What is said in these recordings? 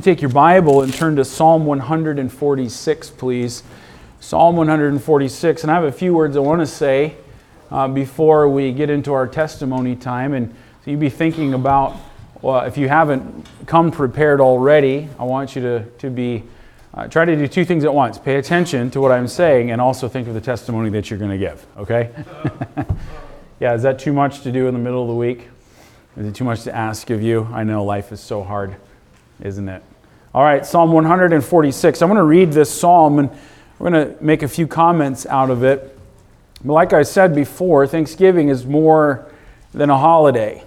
take your Bible and turn to Psalm 146, please. Psalm 146. And I have a few words I want to say uh, before we get into our testimony time. And so you'd be thinking about, well, if you haven't come prepared already, I want you to, to be, uh, try to do two things at once. Pay attention to what I'm saying and also think of the testimony that you're going to give, okay? yeah, is that too much to do in the middle of the week? Is it too much to ask of you? I know life is so hard, isn't it? All right, Psalm 146. I'm going to read this psalm and we're going to make a few comments out of it. But like I said before, Thanksgiving is more than a holiday.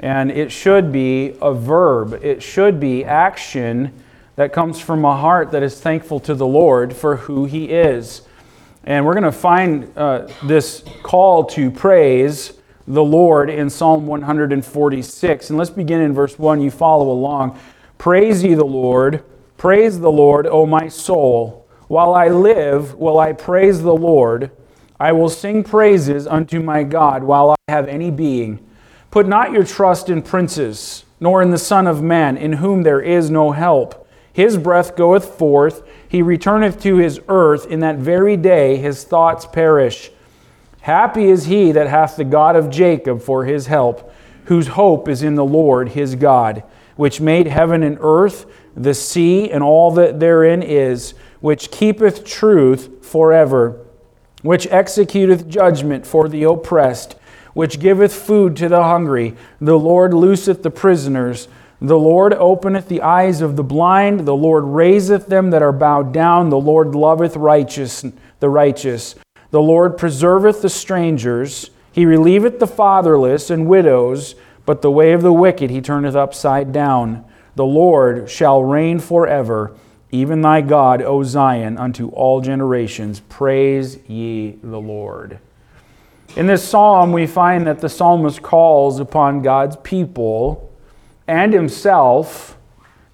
And it should be a verb, it should be action that comes from a heart that is thankful to the Lord for who He is. And we're going to find uh, this call to praise the Lord in Psalm 146. And let's begin in verse 1. You follow along. Praise ye the Lord. Praise the Lord, O my soul. While I live, will I praise the Lord. I will sing praises unto my God while I have any being. Put not your trust in princes, nor in the Son of Man, in whom there is no help. His breath goeth forth, he returneth to his earth. In that very day his thoughts perish. Happy is he that hath the God of Jacob for his help, whose hope is in the Lord his God which made heaven and earth, the sea, and all that therein is, which keepeth truth forever, which executeth judgment for the oppressed, which giveth food to the hungry. The Lord looseth the prisoners. The Lord openeth the eyes of the blind. The Lord raiseth them that are bowed down. The Lord loveth righteous, the righteous. The Lord preserveth the strangers. He relieveth the fatherless and widows but the way of the wicked he turneth upside down. The Lord shall reign forever, even thy God, O Zion, unto all generations. Praise ye the Lord. In this psalm, we find that the psalmist calls upon God's people and himself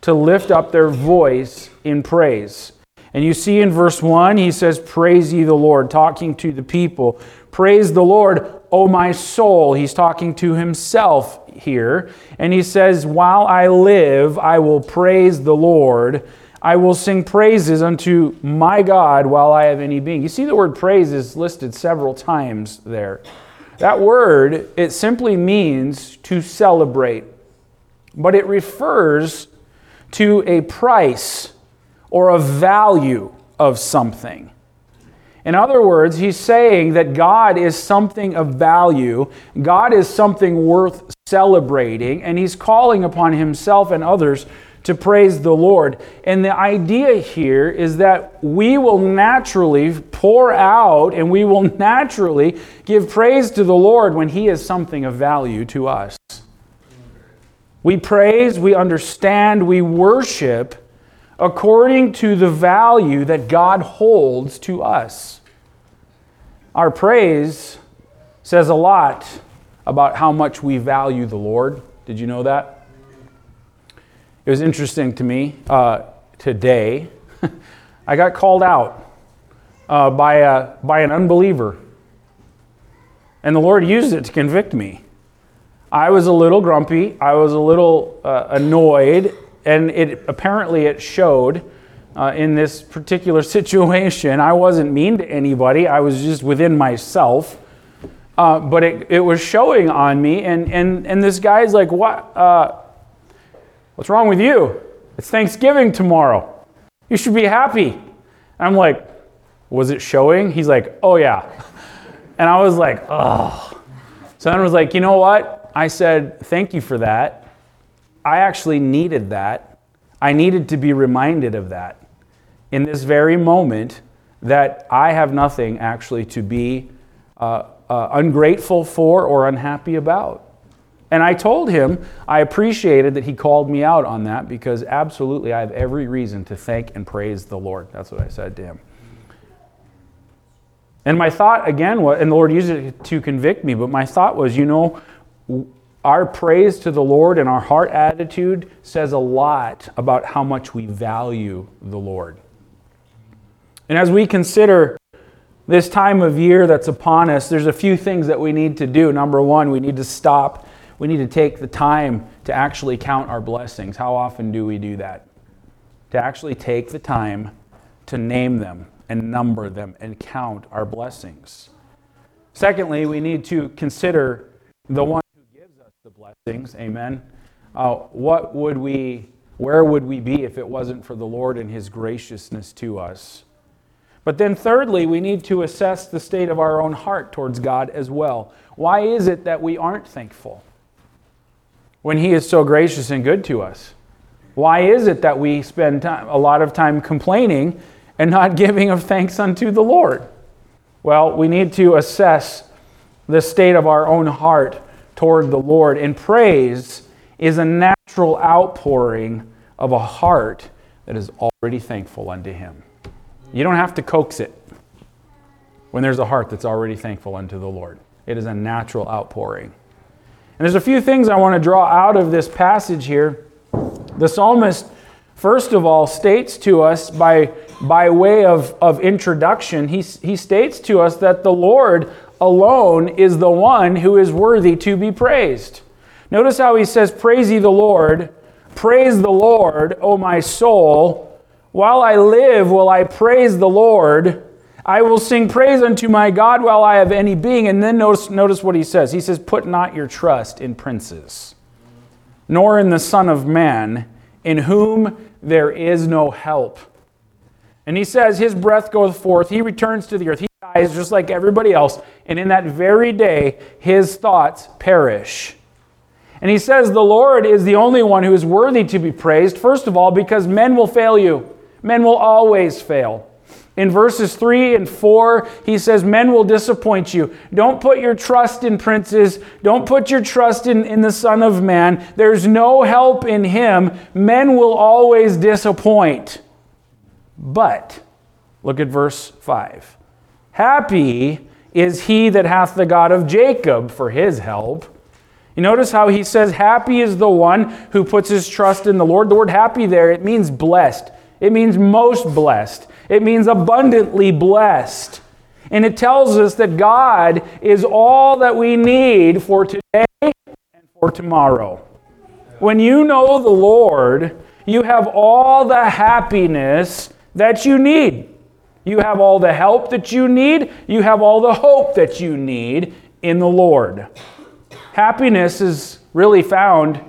to lift up their voice in praise. And you see in verse 1, he says, Praise ye the Lord, talking to the people. Praise the Lord, O my soul. He's talking to himself here. And he says, While I live, I will praise the Lord. I will sing praises unto my God while I have any being. You see, the word praise is listed several times there. That word, it simply means to celebrate, but it refers to a price or a value of something. In other words, he's saying that God is something of value, God is something worth celebrating, and he's calling upon himself and others to praise the Lord. And the idea here is that we will naturally pour out and we will naturally give praise to the Lord when he is something of value to us. We praise, we understand, we worship according to the value that God holds to us. Our praise says a lot about how much we value the Lord. Did you know that? It was interesting to me uh, today. I got called out uh, by, a, by an unbeliever, and the Lord used it to convict me. I was a little grumpy, I was a little uh, annoyed, and it apparently it showed uh, in this particular situation. I wasn't mean to anybody, I was just within myself. Uh, but it, it was showing on me, and, and, and this guy's like, what, uh, What's wrong with you? It's Thanksgiving tomorrow. You should be happy. I'm like, Was it showing? He's like, Oh, yeah. And I was like, Oh. So then I was like, You know what? I said, Thank you for that. I actually needed that. I needed to be reminded of that in this very moment that I have nothing actually to be uh, uh, ungrateful for or unhappy about. And I told him I appreciated that he called me out on that because absolutely I have every reason to thank and praise the Lord. That's what I said to him. And my thought again was, and the Lord used it to convict me, but my thought was, you know, our praise to the Lord and our heart attitude says a lot about how much we value the Lord. And as we consider this time of year that's upon us, there's a few things that we need to do. Number one, we need to stop. We need to take the time to actually count our blessings. How often do we do that? to actually take the time to name them and number them and count our blessings. Secondly, we need to consider the one who gives us the blessings. Amen. Uh, what would we, where would we be if it wasn't for the Lord and His graciousness to us? But then, thirdly, we need to assess the state of our own heart towards God as well. Why is it that we aren't thankful when He is so gracious and good to us? Why is it that we spend time, a lot of time complaining and not giving of thanks unto the Lord? Well, we need to assess the state of our own heart toward the Lord. And praise is a natural outpouring of a heart that is already thankful unto Him. You don't have to coax it when there's a heart that's already thankful unto the Lord. It is a natural outpouring. And there's a few things I want to draw out of this passage here. The psalmist, first of all, states to us by, by way of, of introduction, he, he states to us that the Lord alone is the one who is worthy to be praised. Notice how he says, Praise ye the Lord, praise the Lord, O my soul. While I live, will I praise the Lord. I will sing praise unto my God while I have any being. And then notice, notice what he says. He says, Put not your trust in princes, nor in the Son of Man, in whom there is no help. And he says, His breath goeth forth, he returns to the earth, he dies just like everybody else. And in that very day, his thoughts perish. And he says, The Lord is the only one who is worthy to be praised, first of all, because men will fail you. Men will always fail. In verses 3 and 4, he says, Men will disappoint you. Don't put your trust in princes. Don't put your trust in, in the Son of Man. There's no help in him. Men will always disappoint. But, look at verse 5. Happy is he that hath the God of Jacob for his help. You notice how he says, Happy is the one who puts his trust in the Lord. The word happy there, it means blessed. It means most blessed. It means abundantly blessed. And it tells us that God is all that we need for today and for tomorrow. When you know the Lord, you have all the happiness that you need. You have all the help that you need. You have all the hope that you need in the Lord. Happiness is really found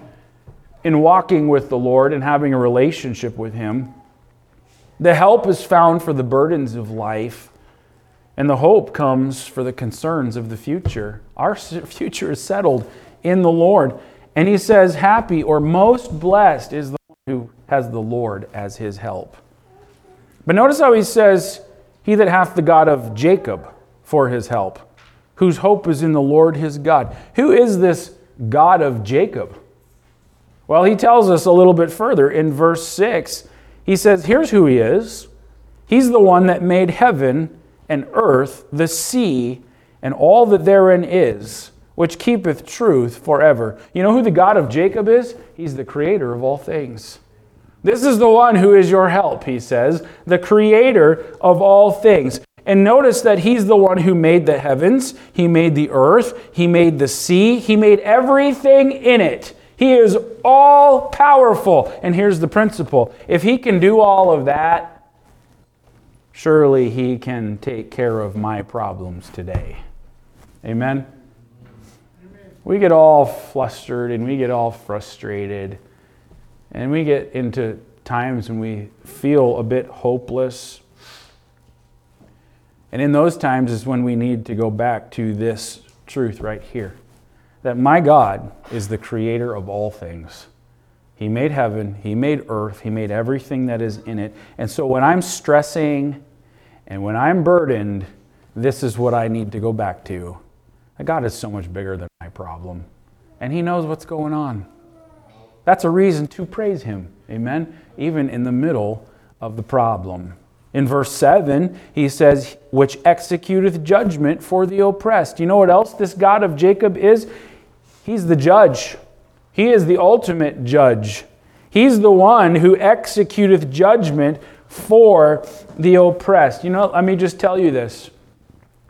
in walking with the Lord and having a relationship with Him. The help is found for the burdens of life, and the hope comes for the concerns of the future. Our future is settled in the Lord. And he says, Happy or most blessed is the one who has the Lord as his help. But notice how he says, He that hath the God of Jacob for his help, whose hope is in the Lord his God. Who is this God of Jacob? Well, he tells us a little bit further in verse 6 he says, Here's who he is He's the one that made heaven and earth, the sea, and all that therein is, which keepeth truth forever. You know who the God of Jacob is? He's the creator of all things. This is the one who is your help, he says, the creator of all things. And notice that he's the one who made the heavens, he made the earth, he made the sea, he made everything in it. He is all powerful. And here's the principle if He can do all of that, surely He can take care of my problems today. Amen? We get all flustered and we get all frustrated. And we get into times when we feel a bit hopeless. And in those times is when we need to go back to this truth right here that my God is the creator of all things. He made heaven, He made earth, He made everything that is in it. And so when I'm stressing and when I'm burdened, this is what I need to go back to. God is so much bigger than my problem, and He knows what's going on. That's a reason to praise Him. Amen? Even in the middle of the problem. In verse 7, he says, Which executeth judgment for the oppressed. You know what else this God of Jacob is? He's the judge. He is the ultimate judge. He's the one who executeth judgment for the oppressed. You know, let me just tell you this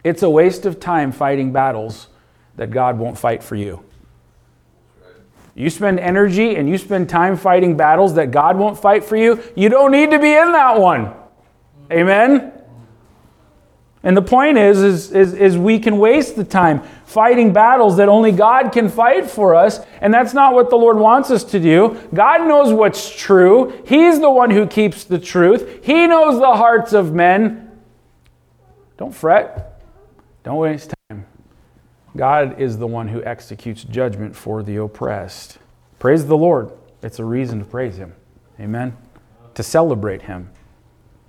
it's a waste of time fighting battles that God won't fight for you. You spend energy and you spend time fighting battles that God won't fight for you, you don't need to be in that one. Amen? And the point is, is, is, is, we can waste the time fighting battles that only God can fight for us, and that's not what the Lord wants us to do. God knows what's true. He's the one who keeps the truth. He knows the hearts of men. Don't fret. Don't waste time. God is the one who executes judgment for the oppressed. Praise the Lord. It's a reason to praise Him. Amen. To celebrate Him.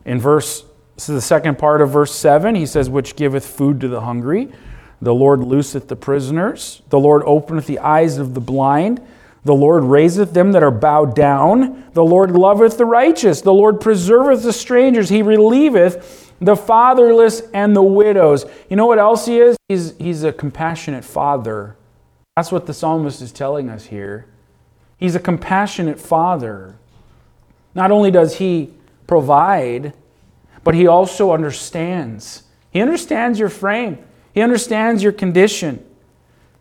In verse this is the second part of verse 7. He says, Which giveth food to the hungry. The Lord looseth the prisoners. The Lord openeth the eyes of the blind. The Lord raiseth them that are bowed down. The Lord loveth the righteous. The Lord preserveth the strangers. He relieveth the fatherless and the widows. You know what else he is? He's, he's a compassionate father. That's what the psalmist is telling us here. He's a compassionate father. Not only does he provide, but He also understands. He understands your frame, He understands your condition.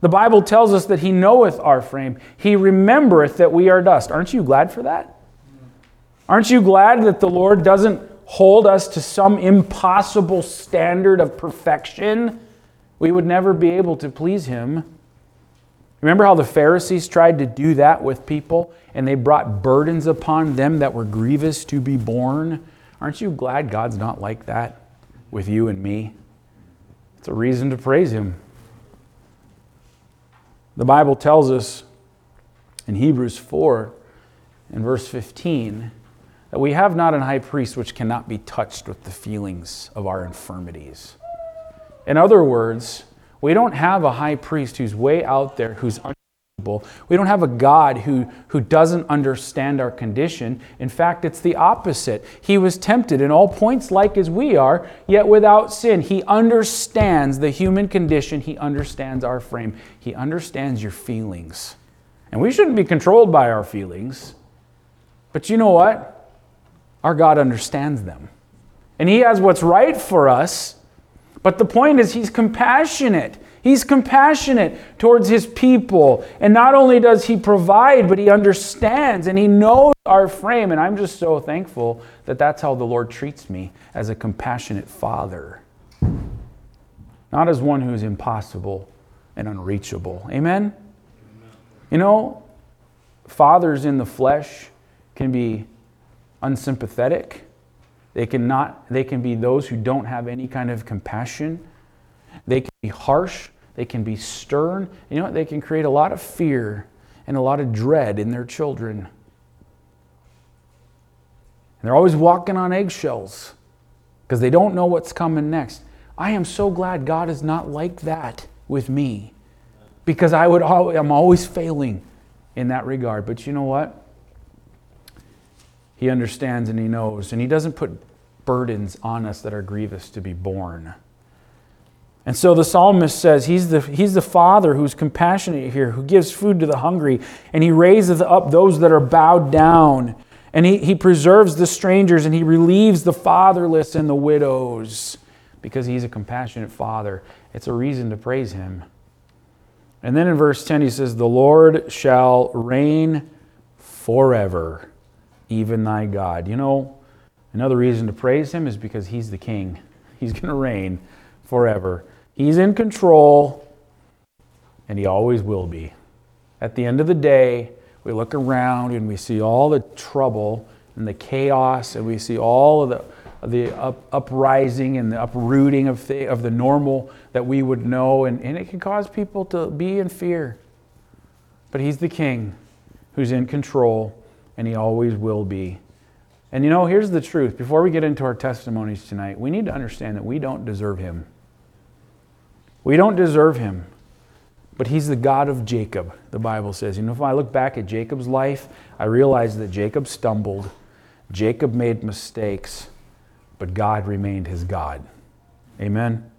The Bible tells us that He knoweth our frame, He remembereth that we are dust. Aren't you glad for that? Aren't you glad that the Lord doesn't hold us to some impossible standard of perfection? We would never be able to please Him. Remember how the Pharisees tried to do that with people and they brought burdens upon them that were grievous to be borne? Aren't you glad God's not like that with you and me? It's a reason to praise Him. The Bible tells us in Hebrews 4 in verse 15 that we have not an high priest which cannot be touched with the feelings of our infirmities. In other words, we don't have a high priest who's way out there, who's we don't have a God who, who doesn't understand our condition. In fact, it's the opposite. He was tempted in all points like as we are, yet without sin. He understands the human condition, He understands our frame, He understands your feelings. And we shouldn't be controlled by our feelings. But you know what? Our God understands them. And He has what's right for us. But the point is, He's compassionate. He's compassionate towards his people. And not only does he provide, but he understands and he knows our frame. And I'm just so thankful that that's how the Lord treats me as a compassionate father, not as one who's impossible and unreachable. Amen? You know, fathers in the flesh can be unsympathetic. They can, not, they can be those who don't have any kind of compassion. They can be harsh. They can be stern. You know, what? they can create a lot of fear and a lot of dread in their children. And they're always walking on eggshells because they don't know what's coming next. I am so glad God is not like that with me because I would always, I'm always failing in that regard. But you know what? He understands and he knows and he doesn't put burdens on us that are grievous to be borne. And so the psalmist says he's the, he's the father who's compassionate here, who gives food to the hungry, and he raises up those that are bowed down. And he, he preserves the strangers and he relieves the fatherless and the widows because he's a compassionate father. It's a reason to praise him. And then in verse 10, he says, The Lord shall reign forever, even thy God. You know, another reason to praise him is because he's the king, he's going to reign forever. He's in control, and He always will be. At the end of the day, we look around and we see all the trouble and the chaos, and we see all of the, the up, uprising and the uprooting of the, of the normal that we would know, and, and it can cause people to be in fear. But He's the King who's in control, and He always will be. And you know, here's the truth. Before we get into our testimonies tonight, we need to understand that we don't deserve Him. We don't deserve him, but he's the God of Jacob, the Bible says. You know, if I look back at Jacob's life, I realize that Jacob stumbled, Jacob made mistakes, but God remained his God. Amen.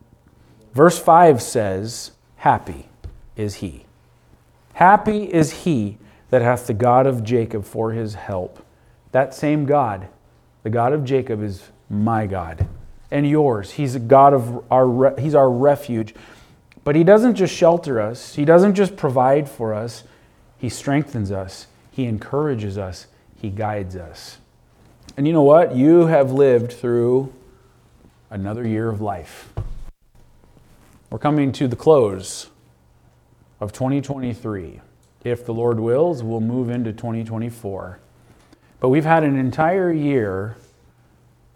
Verse 5 says, Happy is he. Happy is he that hath the God of Jacob for his help. That same God, the God of Jacob, is my God and yours. He's a God of our, he's our refuge. But He doesn't just shelter us, He doesn't just provide for us, He strengthens us, He encourages us, He guides us. And you know what? You have lived through another year of life. We're coming to the close of 2023. If the Lord wills, we'll move into 2024. But we've had an entire year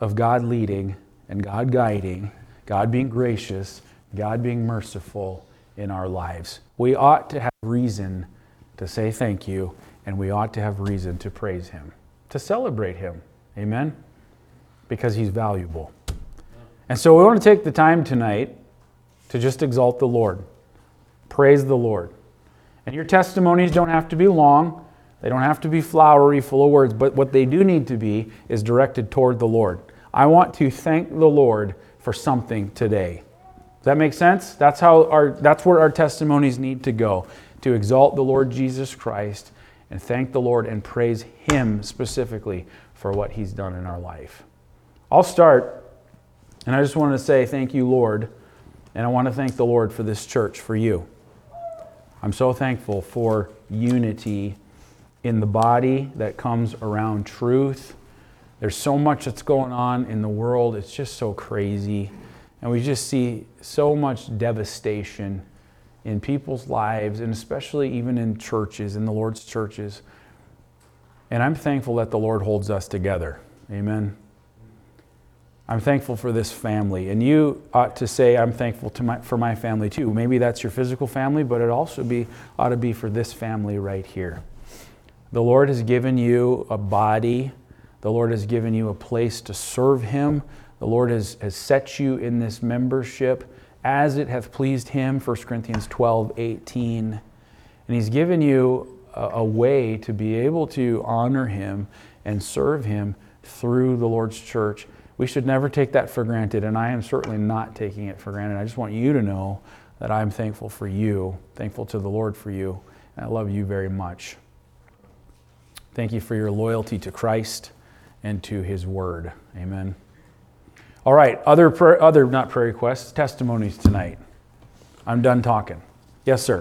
of God leading and God guiding, God being gracious, God being merciful in our lives. We ought to have reason to say thank you, and we ought to have reason to praise Him, to celebrate Him. Amen? Because He's valuable. And so we want to take the time tonight to just exalt the Lord, praise the Lord. And your testimonies don't have to be long, they don't have to be flowery, full of words, but what they do need to be is directed toward the Lord. I want to thank the Lord for something today. Does that make sense? That's how our that's where our testimonies need to go. To exalt the Lord Jesus Christ and thank the Lord and praise him specifically for what he's done in our life. I'll start and I just want to say thank you, Lord. And I want to thank the Lord for this church, for you. I'm so thankful for unity in the body that comes around truth. There's so much that's going on in the world, it's just so crazy. And we just see so much devastation in people's lives, and especially even in churches, in the Lord's churches. And I'm thankful that the Lord holds us together. Amen. I'm thankful for this family. And you ought to say, I'm thankful my, for my family too. Maybe that's your physical family, but it also be, ought to be for this family right here. The Lord has given you a body, the Lord has given you a place to serve Him. The Lord has, has set you in this membership as it hath pleased Him, 1 Corinthians 12, 18. And He's given you a, a way to be able to honor Him and serve Him through the Lord's church we should never take that for granted, and I am certainly not taking it for granted. I just want you to know that I'm thankful for you, thankful to the Lord for you, and I love you very much. Thank you for your loyalty to Christ and to His Word. Amen. All right, other, prayer, other not prayer requests, testimonies tonight. I'm done talking. Yes, sir.